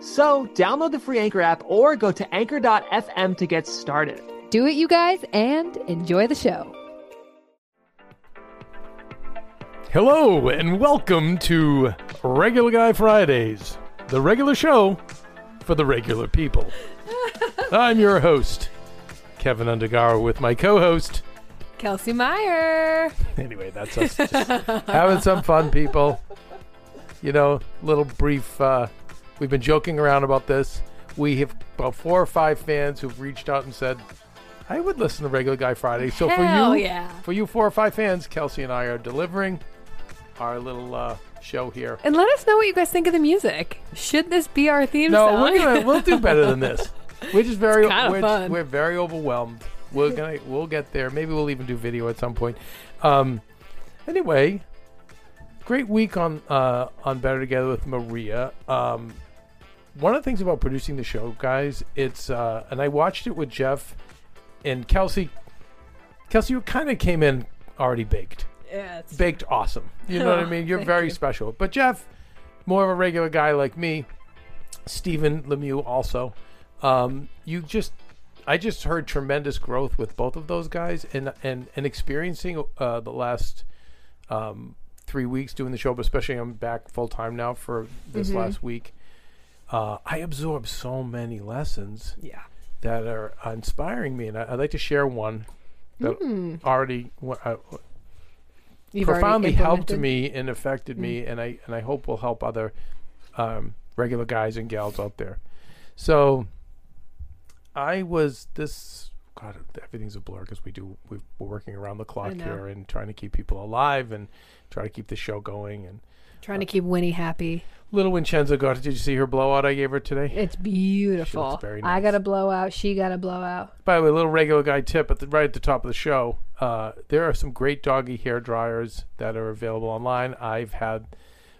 So, download the free Anchor app or go to anchor.fm to get started. Do it, you guys, and enjoy the show. Hello, and welcome to Regular Guy Fridays, the regular show for the regular people. I'm your host, Kevin Undergaro, with my co host. Kelsey Meyer. Anyway, that's us just having some fun, people. You know, little brief. Uh, we've been joking around about this. We have about four or five fans who've reached out and said, I would listen to Regular Guy Friday. So for you, yeah. for you four or five fans, Kelsey and I are delivering our little uh, show here. And let us know what you guys think of the music. Should this be our theme No, song? we're gonna we'll do better than this. We're just very we're, fun. we're very overwhelmed. We're gonna we'll get there. Maybe we'll even do video at some point. Um, anyway, great week on uh, on Better Together with Maria. Um, one of the things about producing the show, guys, it's uh, and I watched it with Jeff and Kelsey. Kelsey, you kind of came in already baked yeah, it's baked awesome. You know what I mean? You're very you. special. But Jeff, more of a regular guy like me. Stephen Lemieux also. Um, you just, I just heard tremendous growth with both of those guys, and and and experiencing uh, the last um, three weeks doing the show, but especially I'm back full time now for this Mm-hmm. last week. Uh, I absorb so many lessons yeah. that are inspiring me, and I, I'd like to share one that already uh, Mm. You've already profoundly helped me and affected me, and I and I hope will help other um, regular guys and gals out there. So, I was this God, everything's a blur because we do we're working around the clock here and trying to keep people alive and try to keep the show going. And Trying to keep Winnie happy. little Vincenzo got. Did you see her blowout I gave her today? It's beautiful. very I got a blowout. She got a blowout. By the way, a little regular guy tip at the right at the top of the show. Uh, there are some great doggy hair dryers that are available online. I've had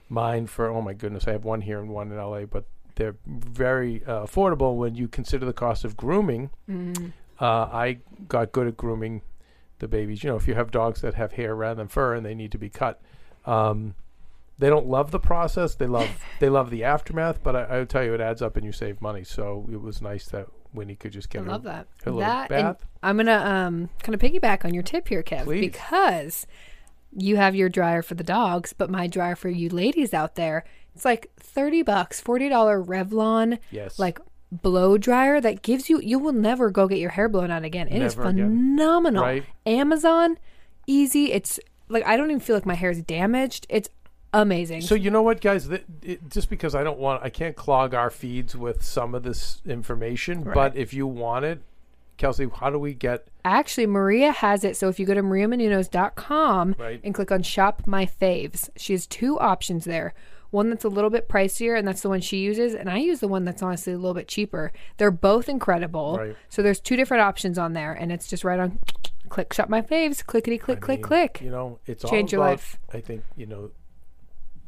mine for oh my goodness, I have one here and one in LA, but they're very uh, affordable when you consider the cost of grooming. Mm. Uh, I got good at grooming the babies. You know, if you have dogs that have hair rather than fur and they need to be cut, um, they don't love the process. They love they love the aftermath. But I, I will tell you, it adds up and you save money. So it was nice that Winnie could just I get her, love that. her little that and bath. I'm gonna um kind of piggyback on your tip here, Kev, Please. because you have your dryer for the dogs, but my dryer for you ladies out there, it's like thirty bucks, forty dollar Revlon Yes, like blow dryer that gives you you will never go get your hair blown out again. It is Never again. phenomenal. Right. Amazon, easy. It's like I don't even feel like my hair is damaged. It's amazing. So you know what, guys? Th- it, just because I don't want, I can't clog our feeds with some of this information. Right. But if you want it, Kelsey, how do we get? Actually, Maria has it. So if you go to mariamenounos.com Right. and click on Shop My Faves, she has two options there. One that's a little bit pricier, and that's the one she uses, and I use the one that's honestly a little bit cheaper. They're both incredible. Right. So there's two different options on there, and it's just right on click Shop My Faves, clickety click, I click, mean, click. You know, it's Change all your life. I think you know,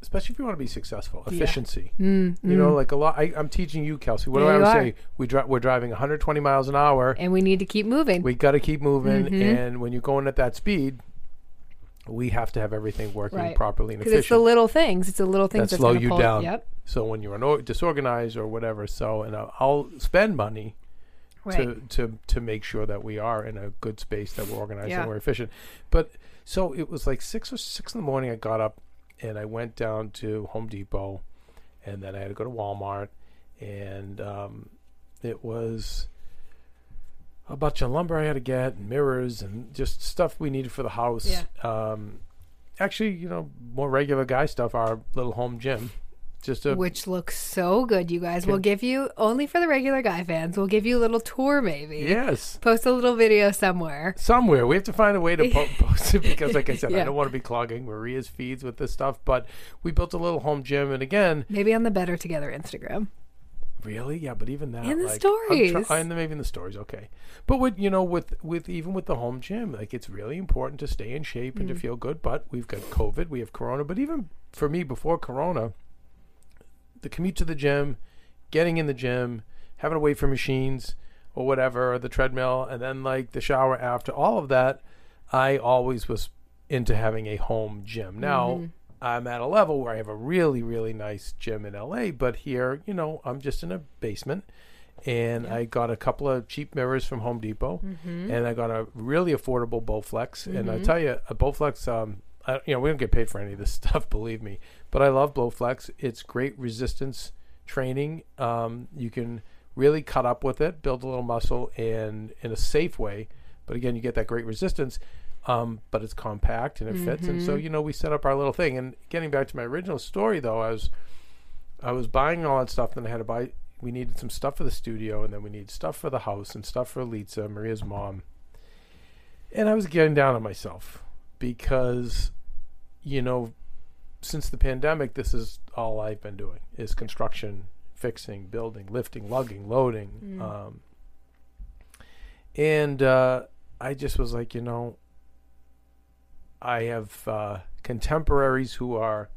especially if you want to be successful, Yeah. efficiency. Mm, You know, like a lot. I, I'm teaching you, Kelsey. What do I always are. say? We dri- we're driving 120 miles an hour. and we need to keep moving. We got to keep moving, Mhm. and when you're going at that speed, we have to have everything working Right. properly and Because it's the little things. It's the little things That that's slow you pull- down. Yep. So when you're disorganized or whatever, so and I'll, I'll spend money Right. to to to make sure that we are in a good space, that we're organized Yeah. and we're efficient. But so it was like six or six in the morning. I got up and I went down to Home Depot, and then I had to go to Walmart, and um, it was a bunch of lumber I had to get, and mirrors, and just stuff we needed for the house. Yeah. Um, actually, you know, more regular guy stuff. Our little home gym, just a Which looks so good, you guys. We'll give you only for the regular guy fans. We'll give you a little tour, maybe. yes. Post a little video somewhere. somewhere. We have to find a way to po- post it because, like I said, I don't want to be clogging Maria's feeds with this stuff. But we built a little home gym, and again, Maybe on the Better Together Instagram. really, yeah. But even that, In the like, I'm stories. try- and maybe in the stories, okay. But with you know, with with even with the home gym, like it's really important to stay in shape and to Mm. feel good. But we've got COVID, we have Corona. But even for me, before Corona, the commute to the gym, getting in the gym, having to wait for machines or whatever, or the treadmill, and then like the shower after all of that, I always was into having a home gym. Now Mhm. I'm at a level where I have a really, really nice gym in LA, but here, you know, I'm just in a basement. And Yeah. I got a couple of cheap mirrors from Home Depot, Mm-hmm. and I got a really affordable Bowflex. And I Mhm. tell you, a Bowflex, um, I, you know, we don't get paid for any of this stuff, believe me. But I love Bowflex. It's great resistance training. Um, you can really cut up with it, build a little muscle, and in a safe way. But again, you get that great resistance. Um, but it's compact and it fits. And so, Mhm. you know, we set up our little thing. And getting back to my original story, though, I was I was buying all that stuff. Then I had to buy. We needed some stuff for the studio, and then we needed stuff for the house and stuff for Litsa, Maria's mom. And I was getting down on myself because, you know, since the pandemic, this is all I've been doing is construction, fixing, building, lifting, lugging, loading. Mm. Um, and uh, I just was like, you know, I have uh, contemporaries who are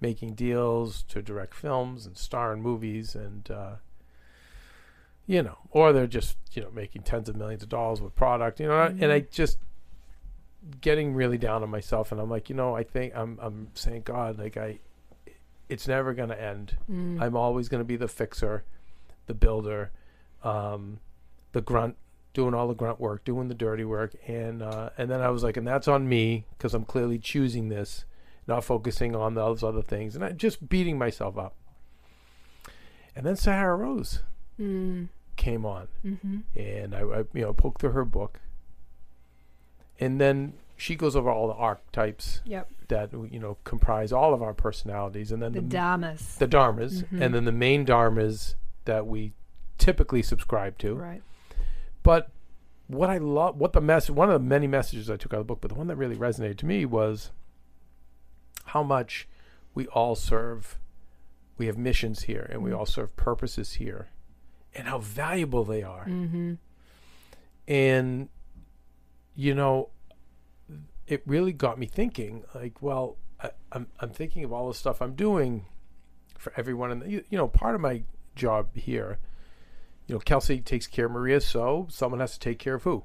making deals to direct films and star in movies and uh, you know or they're just you know making tens of millions of dollars with product you know and I just getting really down on myself and I'm like you know I think I'm I'm saying God like I it's never going to end Mm. I'm always going to be the fixer the builder um, the grunt doing all the grunt work doing the dirty work and uh, and then I was like and that's on me because I'm clearly choosing this not focusing on those other things, and I, just beating myself up. And then Sahara Rose Mm. came on, Mm-hmm. and I, I you know poked through her book, and then she goes over all the archetypes Yep. that you know comprise all of our personalities, and then The the Damas. the dharmas, Mhm. and then the main dharmas that we typically subscribe to. Right. But what I love, what the message, one of the many messages I took out of the book, but the one that really resonated to me was how much we all serve. We have missions here, and we all serve purposes here, and how valuable they are. Mm-hmm. And you know, it really got me thinking. Like, well, I, I'm I'm thinking of all the stuff I'm doing for everyone, and you, you know, part of my job here. You know, Kelsey takes care of Maria, so someone has to take care of who?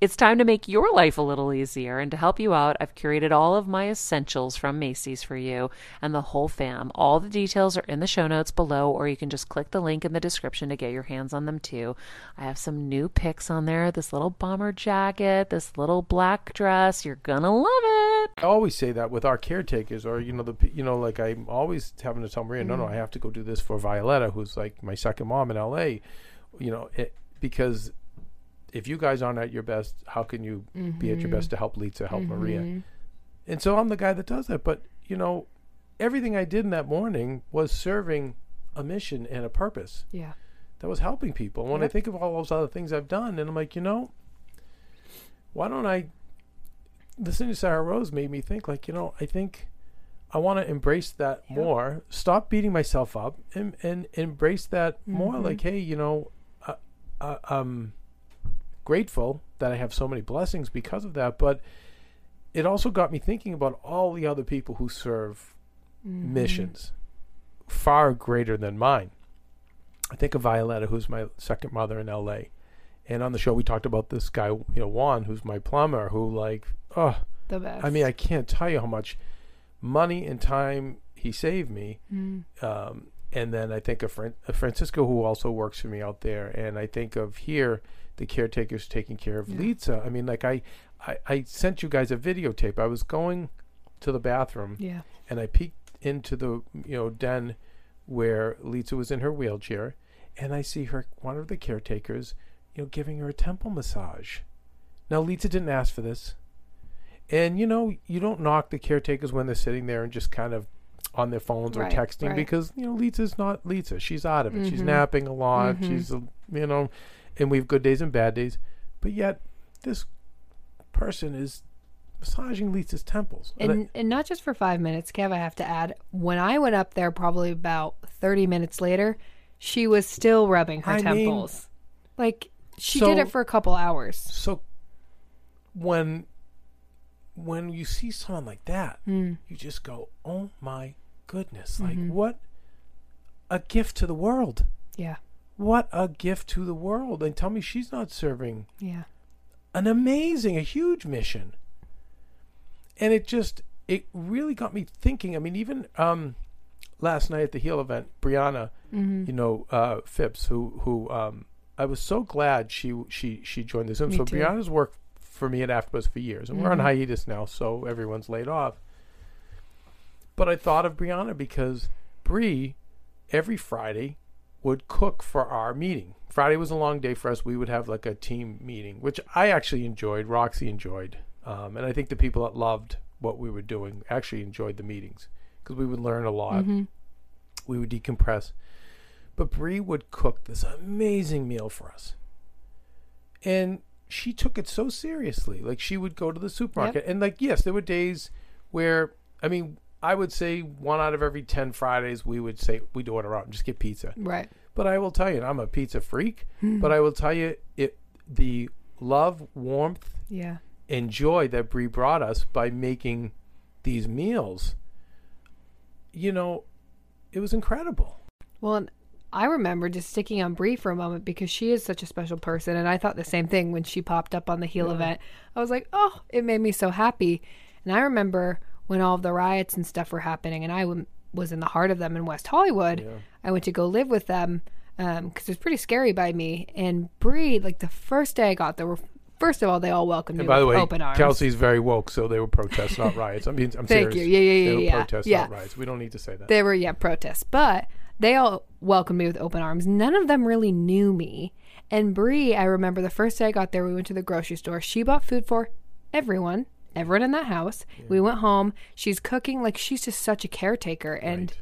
it's time to make your life a little easier. And to help you out, I've curated all of my essentials from Macy's for you and the whole fam. All the details are in the show notes below, or you can just click the link in the description to get your hands on them too. I have some new picks on there this little bomber jacket, this little black dress. You're gonna love it. I always say that with our caretakers, or you know, the you know, like I'm always having to tell Maria, no, no, mm-hmm. I have to go do this for Violetta, who's like my second mom in L.A. You know, it, because if you guys aren't at your best, how can you be at your best to help Litsa, help Maria? And so I'm the guy that does that. But you know, everything I did in that morning was serving a mission and a purpose Yeah. that was helping people. When I think of all those other things I've done, and I'm like, you know, why don't I? Listening to Sahara Rose made me think, like, you know, I think I want to embrace that more. Stop beating myself up and and embrace that more. Like, hey, you know, uh, uh, I'm grateful that I have so many blessings because of that, but it also got me thinking about all the other people who serve missions far greater than mine. I think of Violetta, who's my second mother in L.A. And on the show, we talked about this guy, you know, Juan, who's my plumber, who like, oh, The best. I mean, I can't tell you how much money and time he saved me. Mm. Um, and then I think of Fran- of Francisco, who also works for me out there. And I think of here, the caretakers taking care of Litsa. I mean, like I, I, I sent you guys a videotape. I was going to the bathroom Yeah. and I peeked into the you know den where Litsa was in her wheelchair, and I see her one of the caretakers, you know, giving her a temple massage. Now Litsa didn't ask for this, and you know you don't knock the caretakers when they're sitting there and just kind of on their phones Right, or texting right. because you know Litsa's not Litsa. She's out of it. She's Mhm. napping a lot. Mhm. She's a, you know, and we have good days and bad days, but yet this person is massaging Litsa's temples. And I- And, and not just for five minutes, Kev, I have to add, when I went up there probably about 30 minutes later, she was still rubbing her I mean- temples. like, she did it for a couple hours. so when when you see someone like that Mm. you just go oh my goodness like Mm-hmm. what a gift to the world Yeah. What a gift to the world and tell me she's not serving Yeah. an amazing a huge mission and it just it really got me thinking i mean even um last night at the heal event brianna Mm-hmm. you know uh phipps who who um i was so glad she she she joined the zoom Me so too. brianna's worked for me at afterbuzz for years and we're on Mhm. hiatus now so everyone's laid off but i thought of brianna because Bree every friday would cook for our meeting friday was a long day for us we would have like a team meeting which i actually enjoyed roxy enjoyed um, and i think the people that loved what we were doing actually enjoyed the meetings because we would learn a lot Mm-hmm. we would decompress. But Bree would cook this amazing meal for us. And she took it so seriously. Like she would go to the supermarket and like yes, there were days where I mean, I would say one out of every 10 Fridays we would say we'd order out and just get pizza. Right. But I will tell you, I'm a pizza freak, hmm. but I will tell you it the love, warmth, Yeah. and joy that Brie brought us by making these meals, you know, it was incredible. Well, and I remember just sticking on Brie for a moment because she is such a special person, and I thought the same thing when she popped up on the heal event. I was like, oh, it made me so happy. And I remember when all of the riots and stuff were happening, and I w- was in the heart of them in West Hollywood. I went to go live with them um, because it was pretty scary by me. And Brie, like the first day I got there, were first of all they all welcomed me And by the with way, open arms. Kelsey's very woke, so they were protests, not riots. I mean, I'm Thank serious. you. Yeah, yeah, yeah, They were yeah. protests, Yeah. not riots. We don't need to say that. They were, yeah, protests, but they all welcomed me with open arms. None of them really knew me. And Brie, I remember the first day I got there, we went to the grocery store. She bought food for everyone, everyone in that house. We went home. She's cooking like she's just such a caretaker. And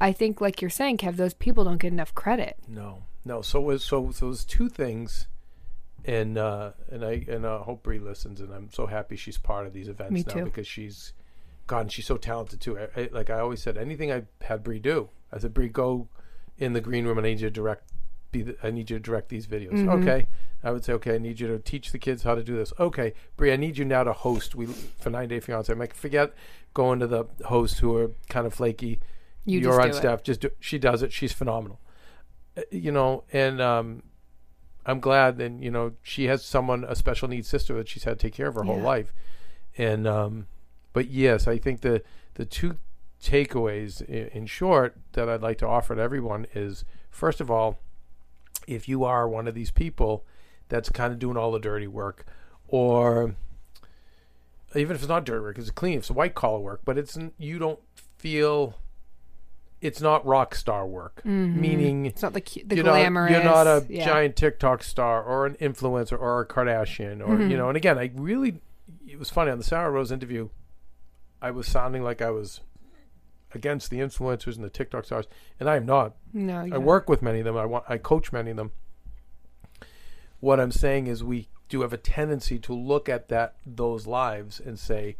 I think, like you're saying, Kev, those people don't get enough credit. No, no. So was so so those two things, and uh, and I and uh, hope Bree listens, and I'm so happy she's part of these events Me now too. because she's, God, and she's so talented too. I, I, like I always said, anything I had Bree do, I said, Bree, go in the green room, and I need you to direct. Be the, I need you to direct these videos. Mm-hmm. Okay, I would say, okay, I need you to teach the kids how to do this. Okay, Brie, I need you now to host. We for ninety day fiance. I'm like, forget going to the hosts who are kind of flaky. You You're just on do it. staff. Just do. She does it. She's phenomenal. Uh, You know, and um, I'm glad. And you know, she has someone, a special needs sister that she's had to take care of her whole life. And um, but yes, I think the the two takeaways, in, in short, that I'd like to offer to everyone is first of all, if you are one of these people that's kind of doing all the dirty work, or even if it's not dirty work, it's clean, it's white collar work, but it's you don't feel it's not rock star work, meaning It's not the, the you're not, glamorous. you're not a yeah. giant TikTok star or an influencer or a Kardashian or Mm-hmm. you know. And again, I really it was funny on the Sahara Rose interview. I was sounding like I was against the influencers and the TikTok stars, and I am not. No, I yeah. work with many of them. I want I coach many of them. What I'm saying is we do have a tendency to look at that those lives and say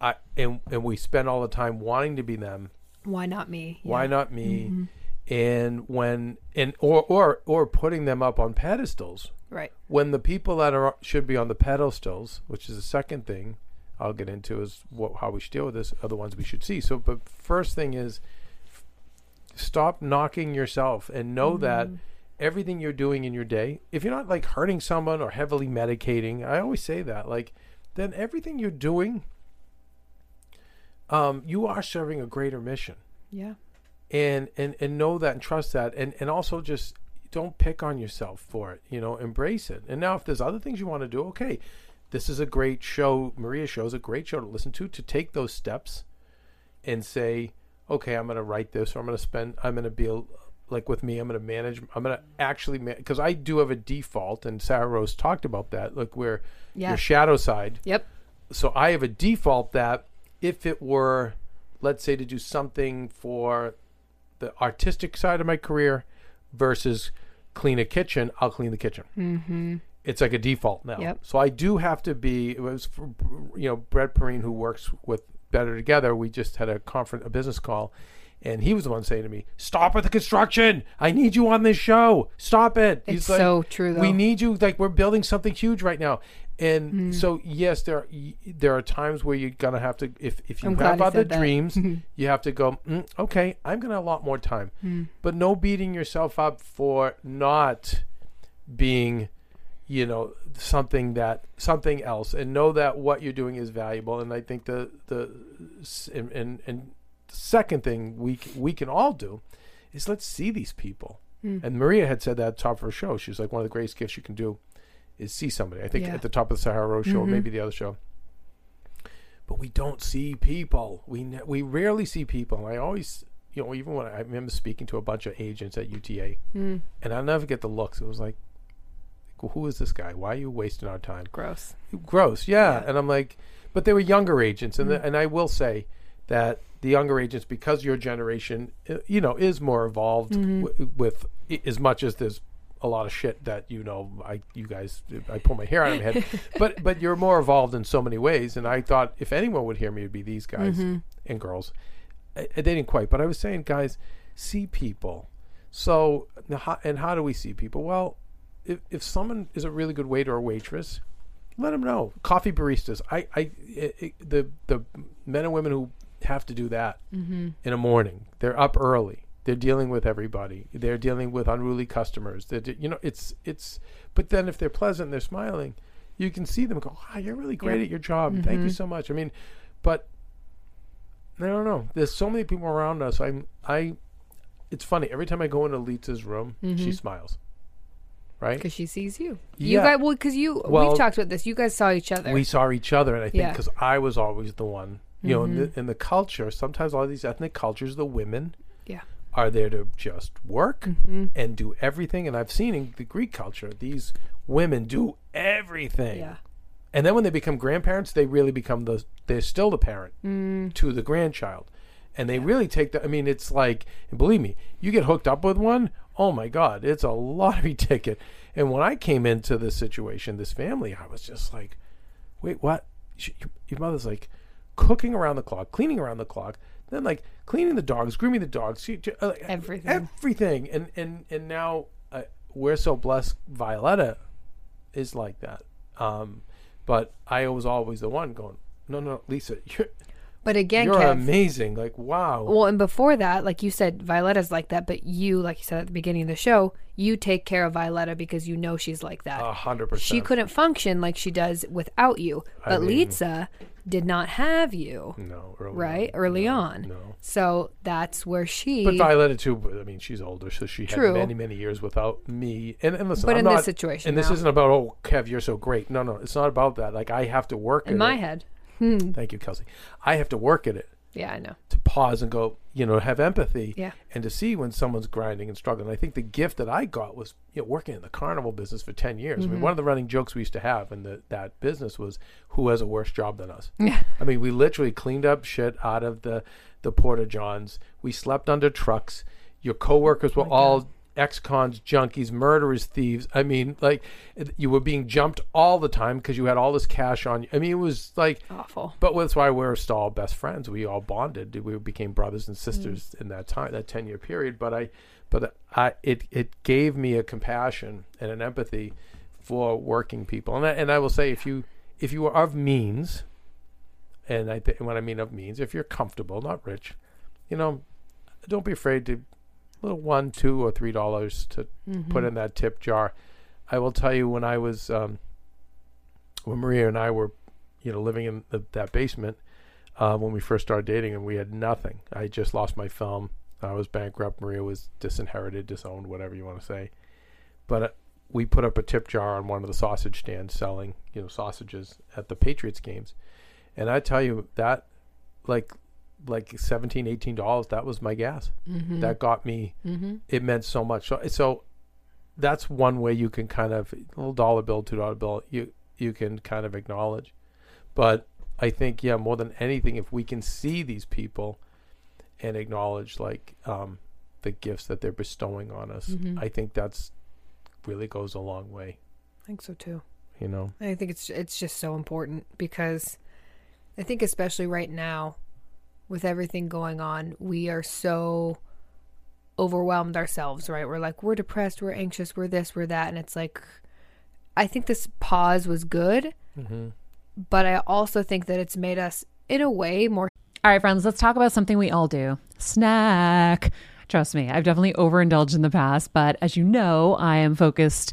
I and and we spend all the time wanting to be them. Why not me? Why not me? Mm-hmm. And when and or or or putting them up on pedestals Right. when the people that are should be on the pedestals, which is the second thing I'll get into, is what, how we should deal with this, other ones we should see. So, but first thing is f- stop knocking yourself and know that everything you're doing in your day, if you're not like hurting someone or heavily medicating, I always say that, like, then everything you're doing, um, you are serving a greater mission Yeah. and and and know that and trust that and and also just don't pick on yourself for it you know embrace it and now if there's other things you want to do okay this is a great show maria show is a great show to listen to to take those steps and say okay i'm going to write this or i'm going to spend i'm going to be a, like with me i'm going to manage i'm going to actually because i do have a default and sahara rose talked about that like where Yeah. your shadow side Yep. so I have a default that if it were, let's say, to do something for the artistic side of my career versus clean a kitchen, I'll clean the kitchen. Mm-hmm. It's like a default now. Yep. So I do have to be. It was, for, you know, Brett Perrine, who works with Better Together. We just had a conference, a business call, and he was the one saying to me, "Stop with the construction. I need you on this show. Stop it." It's so true, We need you. Like we're building something huge right now. And Mm. so yes, there are, there are times where you're gonna have to if if you I'm have other dreams, you have to go. Mm, okay, I'm gonna have a lot more time, Mm. but no beating yourself up for not being, you know, something that something else, and know that what you're doing is valuable. And I think the the and and, and the second thing we we can all do is let's see these people. Mm. And Maria had said that at the top of her show. She was like, one of the greatest gifts you can do is see somebody. I think Yeah. at the top of the Sahara show, or Mhm. maybe the other show. But we don't see people. We we rarely see people. And I always, you know, even when I, I remember speaking to a bunch of agents at UTA, Mm. and I'll never get the looks. It was like, who is this guy? Why are you wasting our time? Gross. gross yeah. Yeah. Mm. and i'm like but they were younger agents and the, and i will say that the younger agents because your generation uh, you know is more evolved Mm-hmm. w- with as much as there's a lot of shit that you know i you guys i pull my hair out of my head but but you're more evolved in so many ways and i thought if anyone would hear me it'd be these guys Mm-hmm. and girls Uh, they didn't quite but i was saying guys see people so now how- and how do we see people well if, if someone is a really good waiter or waitress let them know. Coffee baristas. I, I, i i the the men and women who have to do that Mm-hmm. in the morning. They're up early. They're dealing with everybody. They're dealing with unruly customers. They're, de- you know, it's it's. But then if they're pleasant, they're smiling. You can see them go, "Wow, you're really great Yeah. at your job. Thank you Mhm. so much." I mean, but I don't know. There's so many people around us. I'm I. It's funny. Every time I go into Litsa's room, she Mhm. smiles. Right. Because she sees you. You Yeah. guys, well, because you, Well, we've talked about this. You guys saw each other. we saw each other, and I think Yeah. because I was always the one, you know, in the, in the culture, sometimes all these ethnic cultures, the women Yeah. are there to just work Mhm. and do everything. And I've seen in the Greek culture, these women do everything. Yeah. And then when they become grandparents, they really become the, they're still the parent Mm. to the grandchild. And they really take the, I mean, it's like, and believe me, you get hooked up with one, oh my God, it's a lottery ticket. And when I came into this situation, this family, I was just like, wait, what? She, your, your mother's like cooking around the clock, cleaning around the clock, then like cleaning the dogs, grooming the dogs, she, uh, Everything. everything. And and and now uh, we're so blessed. Violetta is like that. Um, but I was always the one going, no, no, Litsa, you're But again, you're Kev, amazing. Like wow. Well, and before that, like you said, Violetta's like that, but you, like you said at the beginning of the show, you take care of Violetta because you know she's like that. A hundred percent. she couldn't function like she does without you. I But mean- Litsa did not have you, No, early right? on. Early No, on. No. So that's where she. But Violetta too. I mean, she's older, so she True. had many, many years without me. And, and listen, But I'm in not, this situation and this isn't about oh, Kev, you're so great. No, no, it's not about that. Like I have to work in my it. head. Hmm. Thank you, Kelsey. I have to work at it Yeah, I know. to pause and go, you know, have empathy. Yeah. And to see when someone's grinding and struggling. I think the gift that I got was, you know, working in the carnival business for ten years. I Mm-hmm. mean, one of the running jokes we used to have in the, that business was, who has a worse job than us? Yeah. I mean, we literally cleaned up shit out of the the porta johns. We slept under trucks. Your coworkers Oh were all ex-cons, junkies, murderers, thieves. I mean, like you were being jumped all the time because you had all this cash on you. I mean, it was like, Awful. but that's why we're still all best friends. We all bonded. We became brothers and sisters Mm. in that time, that ten year period. But I, but I, it it gave me a compassion and an empathy for working people. And I, and I will say, if you if you are of means, and I th- when I mean of means, if you're comfortable, not rich, you know, don't be afraid to little one, two, or three dollars to Mm-hmm. put in that tip jar. I will tell you when I was um, when Maria and I were, you know, living in the, that basement uh, when we first started dating, and we had nothing. I just lost my film. I was bankrupt. Maria was disinherited, disowned, whatever you want to say. But uh, we put up a tip jar on one of the sausage stands selling, you know, sausages at the Patriots games. And I tell you that, like, like 17 18 dollars that was my gas Mm-hmm. that got me mm-hmm. it meant so much so so that's one way you can kind of little dollar bill two dollar bill you you can kind of acknowledge but i think yeah more than anything if we can see these people and acknowledge like um the gifts that they're bestowing on us Mhm. i think that's really goes a long way I think so too. you know I think it's it's just so important because I think especially right now with everything going on, we are so overwhelmed ourselves, right? We're like we're depressed, we're anxious, we're this, we're that, and it's like I think this pause was good, mm-hmm. but I also think that it's made us in a way more All right, friends, let's talk about something we all do snack. Trust me, I've definitely overindulged in the past, but as you know, I am focused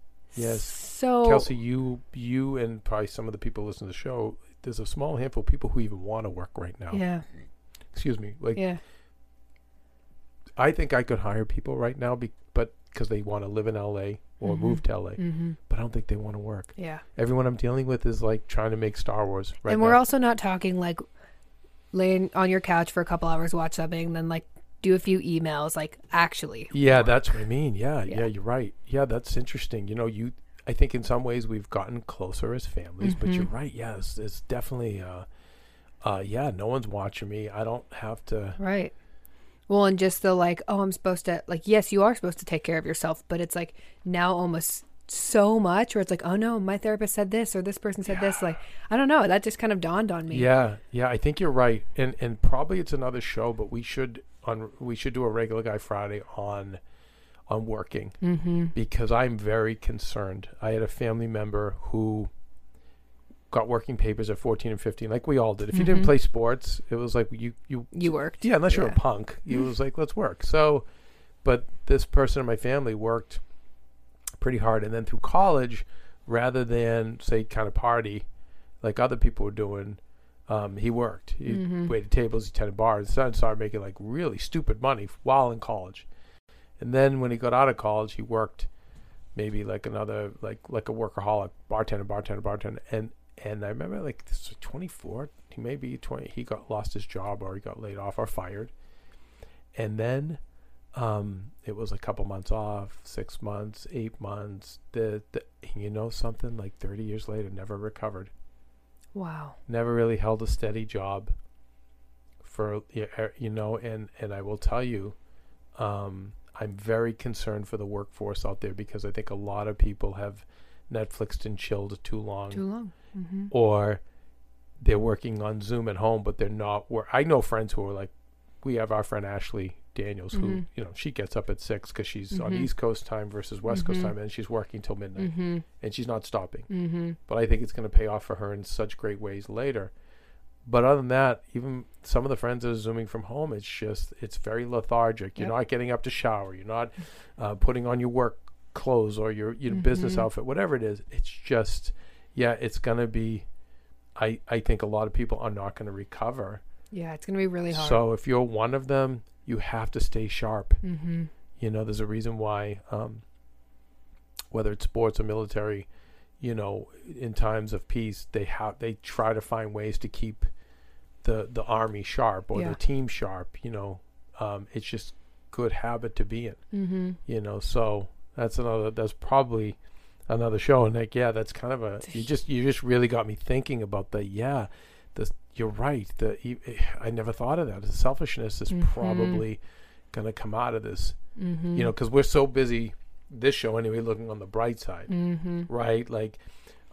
yes So Kelsey, you you and probably some of the people listening to the show, there's a small handful of people who even want to work right now. yeah, Excuse me. Like yeah, I think I could hire people right now, be, but because they want to live in LA or move to LA, Mm-hmm. but I don't think they want to work. Yeah. Everyone I'm dealing with is like trying to make Star Wars right and we're also not talking like laying on your couch for a couple hours, watch something, then like do a few emails. Like actually, Yeah, that's what I mean. Yeah, yeah, Yeah. you're right. Yeah, that's interesting. You know, you I think in some ways we've gotten closer as families, but you're Mhm. right. Yeah, it's, it's definitely uh uh yeah, no one's watching me. I don't have to right. Well, and just the like, oh, I'm supposed to like, yes, you are supposed to take care of yourself, but it's like now almost so much where it's like, oh no, my therapist said this or this person said this. Like, I don't know. That just kind of dawned on me. Yeah, yeah, I think you're right. And and probably it's another show, but we should on we should do a regular guy Friday on on working Mm-hmm. because I'm very concerned. I had a family member who got working papers at 14 and 15 like we all did. If you didn't Mhm. play sports, it was like you you You worked. Yeah, unless you're a punk, it was like let's work. So, but this person in my family worked pretty hard, and then through college, rather than say kind of party like other people were doing, um, he worked. He Mhm. waited tables, he tended bars, and started making like really stupid money while in college. And then when he got out of college, he worked maybe like another like like a workaholic bartender, bartender, bartender, and and I remember like this was 24. He may be 20. He got lost his job or he got laid off or fired, and then um, it was a couple months off, six months, eight months. The, the you know something like 30 years later, never recovered. Wow. Never really held a steady job. For er, you know, and and I will tell you, um, I'm very concerned for the workforce out there because I think a lot of people have Netflixed and chilled too long Too long. Mm-hmm. or they're working on Zoom at home, but they're not. Where I know friends who are like, we have our friend Ashley Daniels, who Mhm. you know she gets up at six because she's on Mhm. East Coast time versus West Coast Mhm. time, and she's working till midnight, Mm-hmm. and she's not stopping. Mm-hmm. But I think it's going to pay off for her in such great ways later. But other than that, even some of the friends that are zooming from home, it's just it's very lethargic. You're Yep. not getting up to shower. You're not uh, putting on your work clothes or your your business Mhm. outfit, whatever it is. It's just yeah, it's gonna be. I I think a lot of people are not going to recover. Yeah, it's gonna be really hard. So if you're one of them, you have to stay sharp. mm-hmm. You know, there's a reason why, um, whether it's sports or military, you know, in times of peace, they have they try to find ways to keep the the army sharp or Yeah. the team sharp. You know, um, it's just good habit to be in. Mm-hmm. You know, so that's another. That's probably another show. And like, yeah, that's kind of a. You just you just really got me thinking about the yeah. The you're right. The I never thought of that. The selfishness is Mhm. probably gonna come out of this Mm-hmm. you know, because we're so busy this show anyway, looking on the bright side, Mm-hmm. right? Like,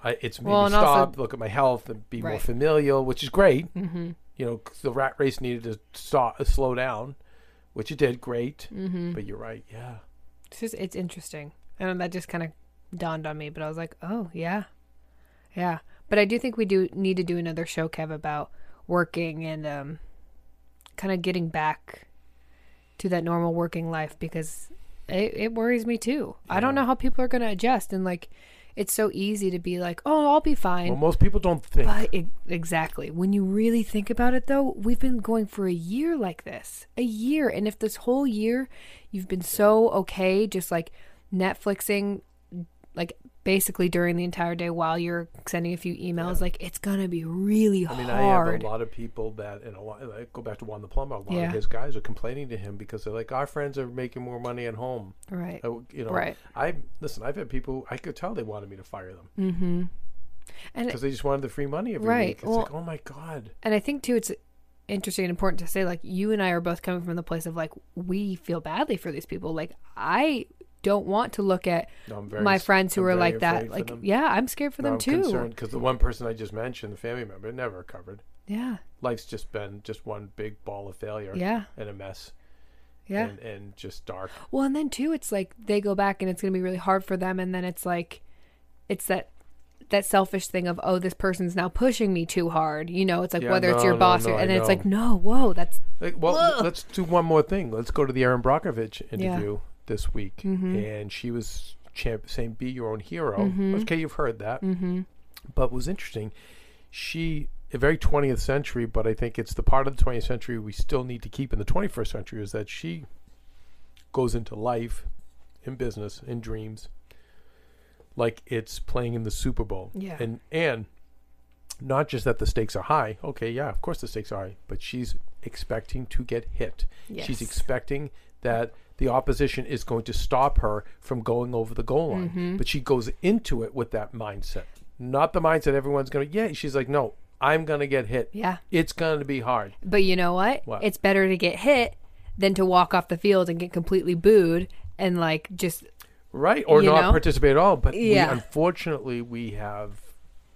I, it's made Well, me and also- stop, look at my health, and be more familial, which is great. Mm-hmm. You know, the rat race needed to stop, slow down, which it did, great. Mm-hmm. But you're right, yeah, It's just it's interesting, and that just kind of dawned on me. But I was like, oh yeah, yeah. But I do think we do need to do another show, Kev, about working and um, kind of getting back to that normal working life because it, it worries me too. I don't know how people are going to adjust, and like it's so easy to be like, oh, I'll be fine. well, most people don't think. But e- exactly. When you really think about it, though, we've been going for a year like this. A year. And if this whole year you've been so okay, just like Netflixing, like basically during the entire day while you're sending a few emails, like it's to be really hard. I mean, hard. I have a lot of people that, you know, I go back to Juan the plumber. A lot Yeah. of his guys are complaining to him because they're like, our friends are making more money at home. right. Uh, You know, Right. I listen. I've had people. I could tell they wanted me to fire them Mm-hmm. And because they just wanted the free money every Right, week. It's well- like, oh my god. and I think too, it's interesting and important to say like you and I are both coming from the place of like we feel badly for these people. Like I don't want to look at No, my friends who I'm are like that. Like yeah, I'm scared for No, them I'm too. because the one person I just mentioned, the family member, never recovered. Yeah, Life's just been just one big ball of failure yeah, and a mess yeah. and, and just dark. Well, and then too, it's like they go back and it's going to be really hard for them, and then it's like, it's that that selfish thing of oh, this person's now pushing me too hard. You know, it's like Yeah, whether it's your no, boss no, or, and it's like no, whoa, that's Like, well, let's do one more thing. Let's go to the Erin Brockovich interview this week, Mhm. and she was champ saying, "Be your own hero." Mhm. Okay, you've heard that, mm-hmm, but was interesting. She a very 20th century, but I think it's the part of the 20th century we still need to keep in the 21st century is that she goes into life, in business, in dreams, like it's playing in the Super Bowl. Yeah. And and not just that the stakes are high. Okay, yeah, of course the stakes are high, but she's expecting to get hit. She's expecting that the opposition is going to stop her from going over the goal line. Mm-hmm. But she goes into it with that mindset. Not the mindset everyone's going to, yeah, she's like, no, I'm going to get hit. Yeah. It's going to be hard. But you know what? What? It's better to get hit than to walk off the field and get completely booed and like just Right. Or not know? participate at all. But we, Yeah. unfortunately, we have,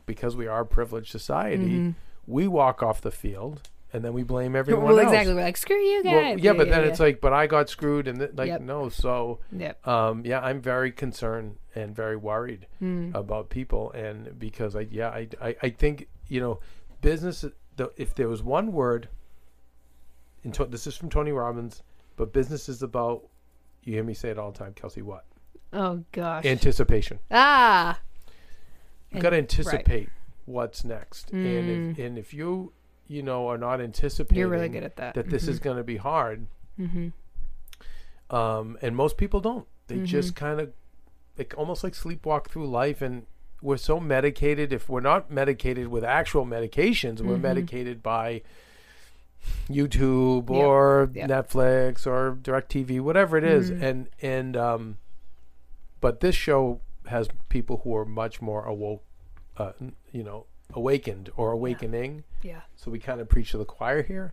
because we are a privileged society, Mm-hmm. we walk off the field and then we blame everyone well else. exactly. We're like screw you guys. Well, yeah, but then it's like, but I got screwed, and th- like, Yep. no. So, Yep. um, yeah, I'm very concerned and very worried Hmm. about people, and because I, yeah, I, I, I think you know, business. The, if there was one word, in to, this is from Tony Robbins, but business is about. You hear me say it all the time, Kelsey. What oh gosh. anticipation? ah. You got to right. anticipate what's next, and if and if you you know are not anticipating, You're really good at that. that this is going to be hard. Mm-hmm. Um, and most people don't. They just kind of, like, almost like sleepwalk through life. And we're so medicated. If we're not medicated with actual medications, we're medicated by YouTube or Yep. Netflix or DirecTV, whatever it is. And and um, but this show has people who are much more awoke, uh, you know, awakened or awakening. Yeah. So we kind of preach to the choir here.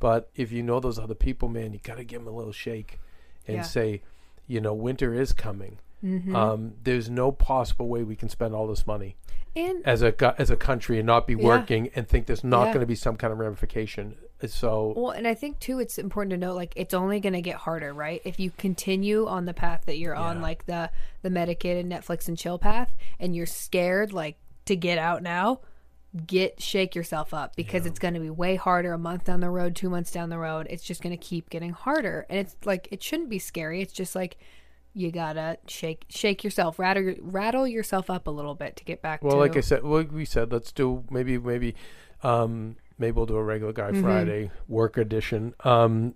But if you know those other people, man, you got to give them a little shake and Yeah. say, you know, winter is coming. Mm-hmm. Um, there's no possible way we can spend all this money And as a as a country and not be Yeah. working and think there's not Yeah. going to be some kind of ramification. So well, and I think too, it's important to note like it's only going to get harder, right? If you continue on the path that you're on, like the the medicated Netflix and chill path, and you're scared like to get out now, get shake yourself up because it's going to be way harder a month down the road, two months down the road. It's just going to keep getting harder, and it's like it shouldn't be scary. It's just like you gotta shake shake yourself, rattle rattle yourself up a little bit to get back. well, to, like I said, like we said, let's do maybe maybe um, maybe we'll do a regular guy Mm-hmm. Friday work edition. Um,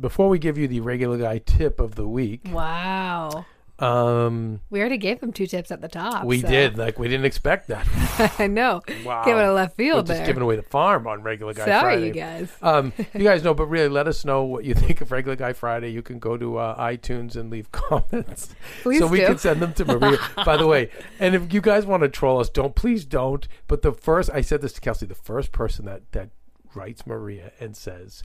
before we give you the regular guy tip of the week, wow, um, we already gave them two tips at the top. we so- did like we didn't expect that. I know. Wow. Give it a left We're field just there. giving away the farm on regular guy Sorry, Friday. you guys. Um, you guys know, but really, let us know what you think of Regular Guy Friday. You can go to uh, iTunes and leave comments, Please so we can send them to Maria. By the way, and if you guys want to troll us, don't please don't. But the first, I said this to Kelsey, the first person that that writes Maria and says,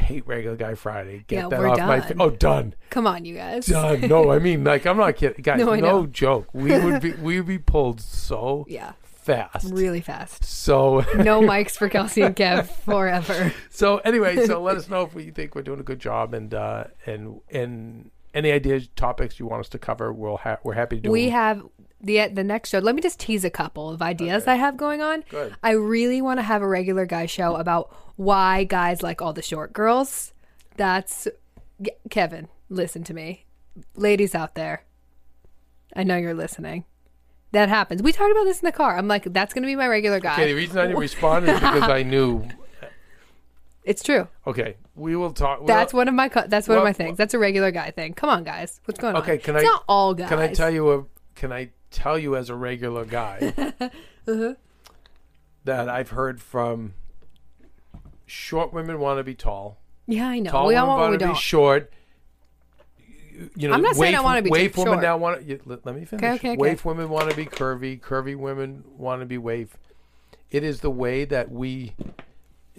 "I "Hate Regular Guy Friday," get Yeah, that we're off my. done. Fa- oh, done, Come on, you guys. done. No, I mean, like, I'm not kidding, guys. No, No, joke. We would be we would be pulled so Yeah, fast. really fast. So No mics for Kelsey and Kev forever. So anyway, so let us know if we think we're doing a good job and uh, and and any ideas, topics you want us to cover. We'll ha- we're happy to do. We them. have the the next show. Let me just tease a couple of ideas I have going on. Good. I really want to have a regular guy show about why guys like all the short girls. That's Kevin. Listen to me, ladies out there. I know you're listening. That happens. We talked about this in the car. I'm like, that's going to be my regular guy. Okay, the reason I didn't respond is because I knew. It's true. Okay, we will talk. we'll- That's one of my. That's one of my things. That's a regular guy thing. Come on, guys. What's going on? Okay, can it's I- not all guys. Can I tell you a? Can I tell you as a regular guy Uh-huh. that I've heard from short women want to be tall, Yeah, I know. tall we women all want. want We to be don't. short. You- know, I'm not saying I wanna be waif women now want to. Let, let me finish. okay, okay. Waif women want to be curvy. Curvy women want to be waif. It is the way that we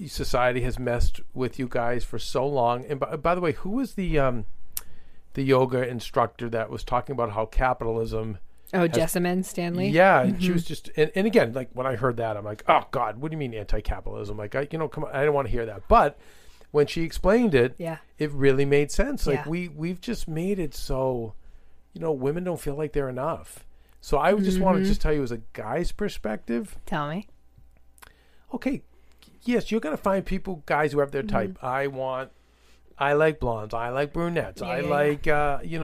society has messed with you guys for so long. And by, by the way, who was the um, the yoga instructor that was talking about how capitalism? Oh, Jessamyn Stanley. Yeah, Mm-hmm. she was just, and, and again, like when I heard that, I'm like, oh God, what do you mean anti-capitalism? Like, I, you know, come on, I don't want to hear that. But when she explained it, Yeah. it really made sense. Like Yeah. we we've just made it so, you know, women don't feel like they're enough. So I would just want to Mm-hmm. just tell you as a guy's perspective. Tell me. Okay, yes, you're gonna find people, guys who have their type. I want, I like blondes. I like brunettes. I Mm-hmm. yeah, yeah. like, uh, you know.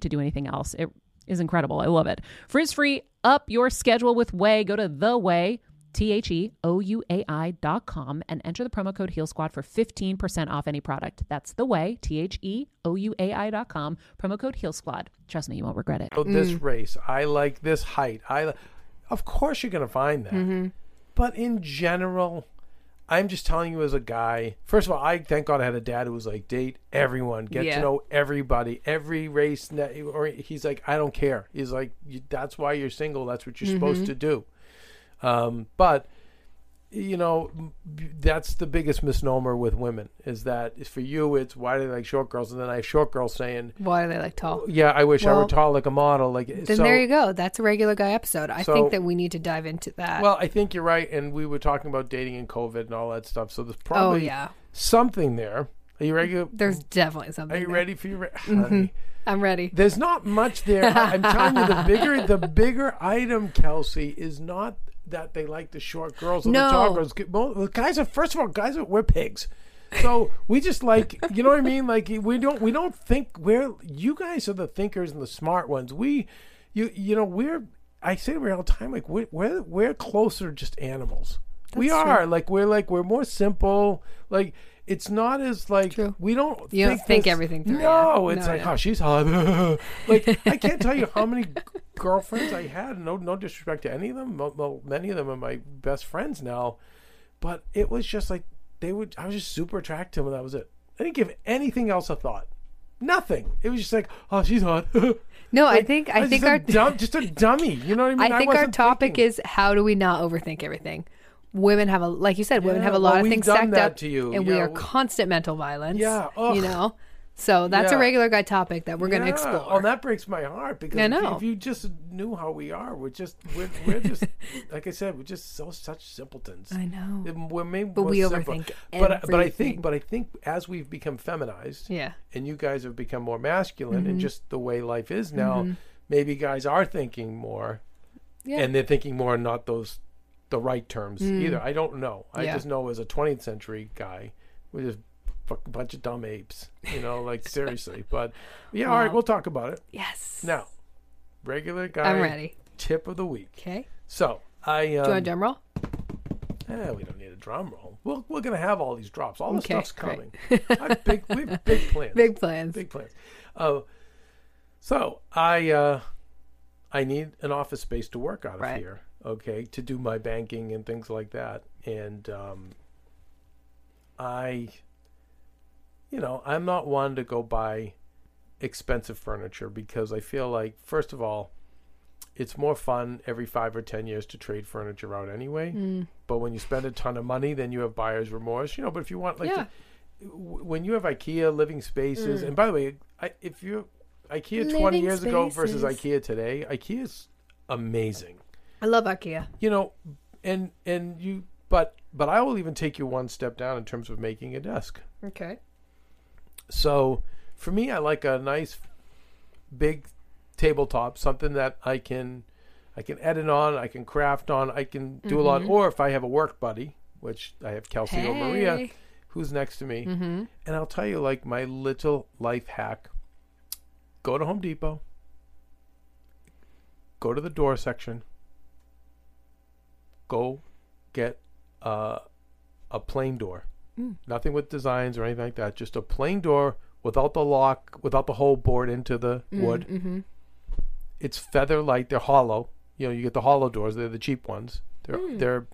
to do anything else. It is incredible. I love it. Frizz free, up your schedule with Ouai. Go to the Ouai. T H E O U A I dot com and enter the promo code Heal Squad for 15% off any product. That's the Ouai, T H E O U A I dot com, promo code Heal Squad. Trust me, you won't regret it. Oh, this mm. race. I like this height. I, of course, you're going to find that. Mm-hmm. But in general, I'm just telling you as a guy. First of all, I thank God I had a dad who was like, date everyone, get Yeah. to know everybody, every race. Or he's like, I don't care. He's like, that's why you're single. That's what you're supposed to do. Um, but you know, that's the biggest misnomer with women is that for you, it's why do they like short girls? And then I have short girls saying, Why do they like tall? yeah, I wish I were tall like a model. Like Then so, there you go. That's a regular guy episode. I So- think that we need to dive into that. Well, I think you're right, and we were talking about dating and COVID and all that stuff. So there's probably oh probably yeah, something there. Are you ready? there's definitely something. Are you there. ready for your? Re- mm-hmm. Honey, I'm ready. there's not much there. I'm telling you, the bigger the bigger item, Kelsey, is not that they like the short girls and No. the tall girls. Well, the guys are first of all, guys are we're pigs. So we just like you know what I mean. Like we don't we don't think we're you guys are the thinkers and the smart ones. We you you know we're I say to her all the time like we're we're, we're closer just animals. we That's true. are like we're like we're more simple. Like it's not as like True. we don't You don't think this- everything through, No, yeah. it's No, like no. oh she's hot. like I can't tell you how many girlfriends I had. No, no disrespect to any of them. Well, many of them are my best friends now, but it was just like they would. I was just super attracted to them, and that was it. I didn't give anything else a thought. Nothing. It was just like, oh, she's hot. No, I think I was think just a our dumb, just a dummy. You know what I mean? I think our topic thinking. is how do we not overthink everything? Women have a like you said, women have a well, lot of things stacked up, to you. and we are we- constant mental violence. Yeah, you know. So that's a regular guy topic that we're going to Yeah. explore. Oh, that breaks my heart because I know. If, you, just knew how we are, we're just we're, we're just like I said, we're just so such simpletons. I know. We're maybe But we overthink But I- but I think but I think as we've become feminized, Yeah. and you guys have become more masculine, Mm-hmm. and just the way life is now, maybe guys are thinking more, Yeah. and they're thinking more not those the right terms either. I don't know. I Mm. Yeah. just know as a 20th century guy, we're just fuck- a bunch of dumb apes, you know, like seriously. But yeah, all right, we'll talk about it Yes. now. Regular guy. I'm ready. Tip of the week. Okay. So I. Um, Do you want a drum roll? Eh, we don't need a drum roll. We're, we're gonna have all these drops. All the Okay, stuff's coming. Big, we have big plans. Big plans. big plans. Uh, so I uh, I need an office space to work out of Right. here. Okay, to do my banking and things like that. And um, I, you know, I'm not one to go buy expensive furniture because I feel like first of all, it's more fun every five or ten years to trade furniture out anyway. Mm. But when you spend a ton of money, then you have buyer's remorse. You know, but if you want like Yeah. w- when you have IKEA living spaces, Mm. and by the way, I, if you IKEA twenty Living years ago versus. IKEA today, IKEA's amazing. I love IKEA. You know, and and you, but but I will even take you one step down in terms of making a desk. Okay. So for me, I like a nice big tabletop, something that I can I can edit on, I can craft on, I can do a lot. Or if I have a work buddy, which I have Kelsey or Maria, who's next to me, Mm-hmm. and I'll tell you like my little life hack: go to Home Depot, go to the door section, go get uh, a plain door. Nothing with designs or anything like that. Just a plain door without the lock, without the hole bored into the wood. Mm-hmm. It's feather light. They're hollow. You know, you get the hollow doors. They're the cheap ones. They're they're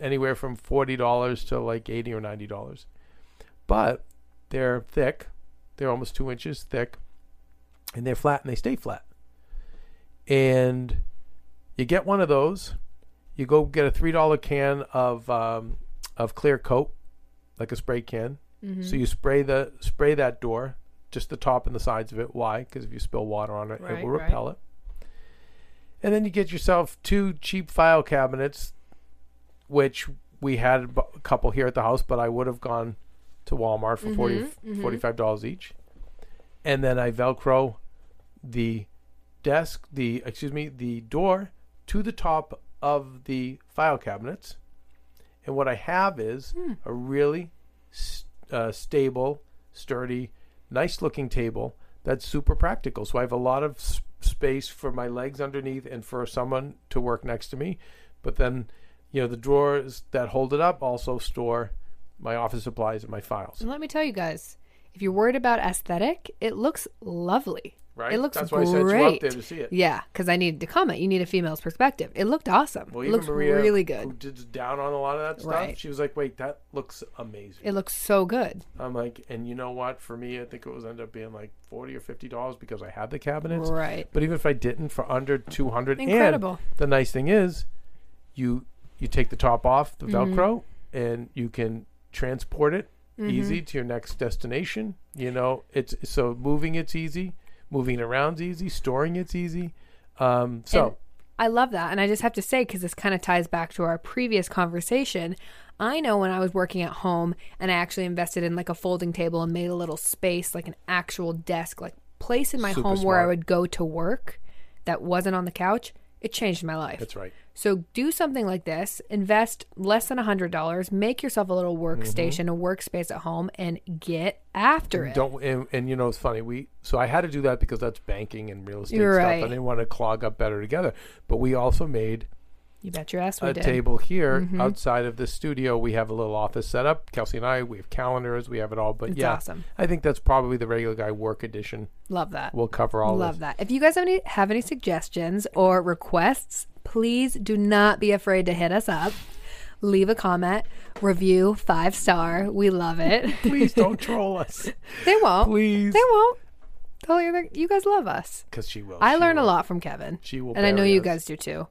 anywhere from forty dollars to like eighty or ninety dollars. But they're thick. They're almost two inches thick, and they're flat and they stay flat. and you get one of those. You go get a three dollar can of um, of clear coat, like a spray can. Mm-hmm. So you spray the spray that door, just the top and the sides of it. Why? Because if you spill water on it, Right, it will right. repel it. And then you get yourself two cheap file cabinets, which we had a couple here at the house, but I would have gone to Walmart for 40 mm-hmm, mm-hmm. 45 dollars each. And then I Velcro the desk, the excuse me, the door to the top of the file cabinets. And what I have is a really s- uh, stable, sturdy, nice looking table that's super practical. So I have a lot of s- space for my legs underneath and for someone to work next to me. But then, you know, the drawers that hold it up also store my office supplies and my files. And let me tell you guys, if you're worried about aesthetic, it looks lovely. Right? It looks That's why I great. sent you up there to see it. Yeah, because I needed to comment. You need a female's perspective. It looked awesome. Well, it even looks Maria, really who good. did down on a lot of that stuff, Right. she was like, "Wait, that looks amazing." It looks so good. I'm like, and you know what? For me, I think it was end up being like forty or fifty dollars because I had the cabinets. Right. But even if I didn't, for under two hundred, Incredible. And the nice thing is, you you take the top off the Mm-hmm. Velcro, and you can transport it Mm-hmm. easy to your next destination. You know, it's so moving it's easy, moving around's easy, storing it's easy. Um, so. And I love that. And I just have to say, because this kind of ties back to our previous conversation, I know when I was working at home and I actually invested in like a folding table and made a little space, like an actual desk, like place in my Super home where I would go to work that wasn't on the couch, it changed my life. That's right. So do something like this. Invest less than a hundred dollars. Make yourself a little mm-hmm. workstation, a workspace at home, and get after it. Don't and, and you know it's funny. We so I had to do that because that's banking and real estate You're stuff. right. I didn't want to clog up better together. But we also made You bet your ass we a did. table here Mm-hmm. outside of the studio. We have a little office set up. Kelsey and I, we have calendars. We have it all. But It's yeah, awesome. I think that's probably the regular guy work edition. Love that. We'll cover all Love this. that. If you guys have any have any suggestions or requests, please do not be afraid to hit us up. Leave a comment, review, five star. We love it. Please don't troll us, they won't. please, They won't. Tell you, you guys love us. because she will. I She learn a lot from Kevin, She will, and I know bury you guys do too,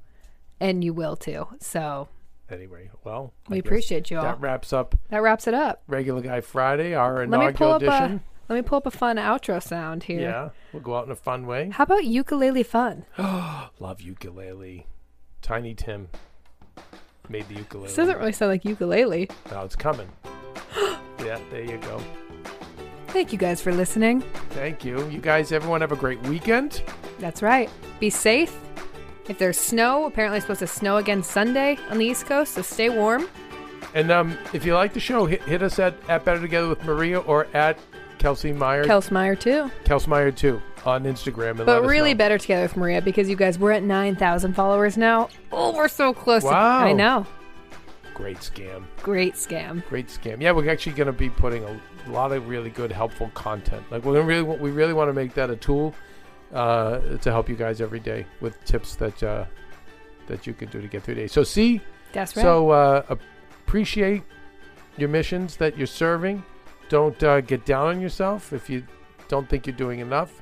and you will too. So Anyway, well, we appreciate you all. That wraps up That wraps it up. regular guy Friday, our Let me pull inaugural up edition. a let me pull up a fun outro sound here. Yeah, we'll go out in a fun way. How about ukulele fun? Love ukulele. Tiny Tim made the ukulele. This doesn't really sound like ukulele. Now it's coming. yeah, there you go. Thank you guys for listening. Thank you. You guys, everyone, have a great weekend. That's right. Be safe. If there's snow, apparently it's supposed to snow again Sunday on the East Coast, so stay warm. And um, if you like the show, hit, hit us at, at Better Together with Maria or at Kelsey Meyer, Kelsey Meyer too. Kels Meyer too, on Instagram. And But really better together with Maria because you guys we're at 9,000 followers now. Oh, we're so close. to- Wow. I know. Great scam. Great scam. Great scam. Yeah, we're actually going to be putting a lot of really good, helpful content. Like we're gonna really, we really want to make that a tool uh, to help you guys every day with tips that uh, that you can do to get through the day. So see, That's right. so uh, appreciate your missions that you're serving. Don't uh, get down on yourself if you don't think you're doing enough,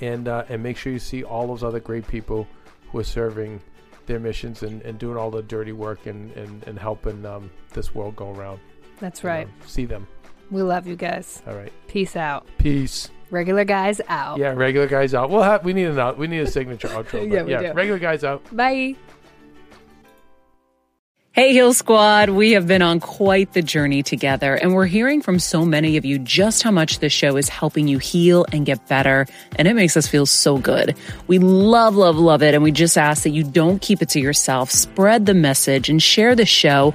and uh, and make sure you see all those other great people who are serving their missions and, and doing all the dirty work and, and, and helping um, this world go around. That's right. see them. We love you guys. All right. Peace out. Peace. Regular guys out. Yeah, regular guys out. We'll have we need an out. We need a signature outro. Yeah, but we yeah, do. regular guys out. Bye. Hey, Heal Squad, we have been on quite the journey together, and we're hearing from so many of you just how much this show is helping you heal and get better, and it makes us feel so good. We love, love, love it, and we just ask that you don't keep it to yourself. Spread the message and share the show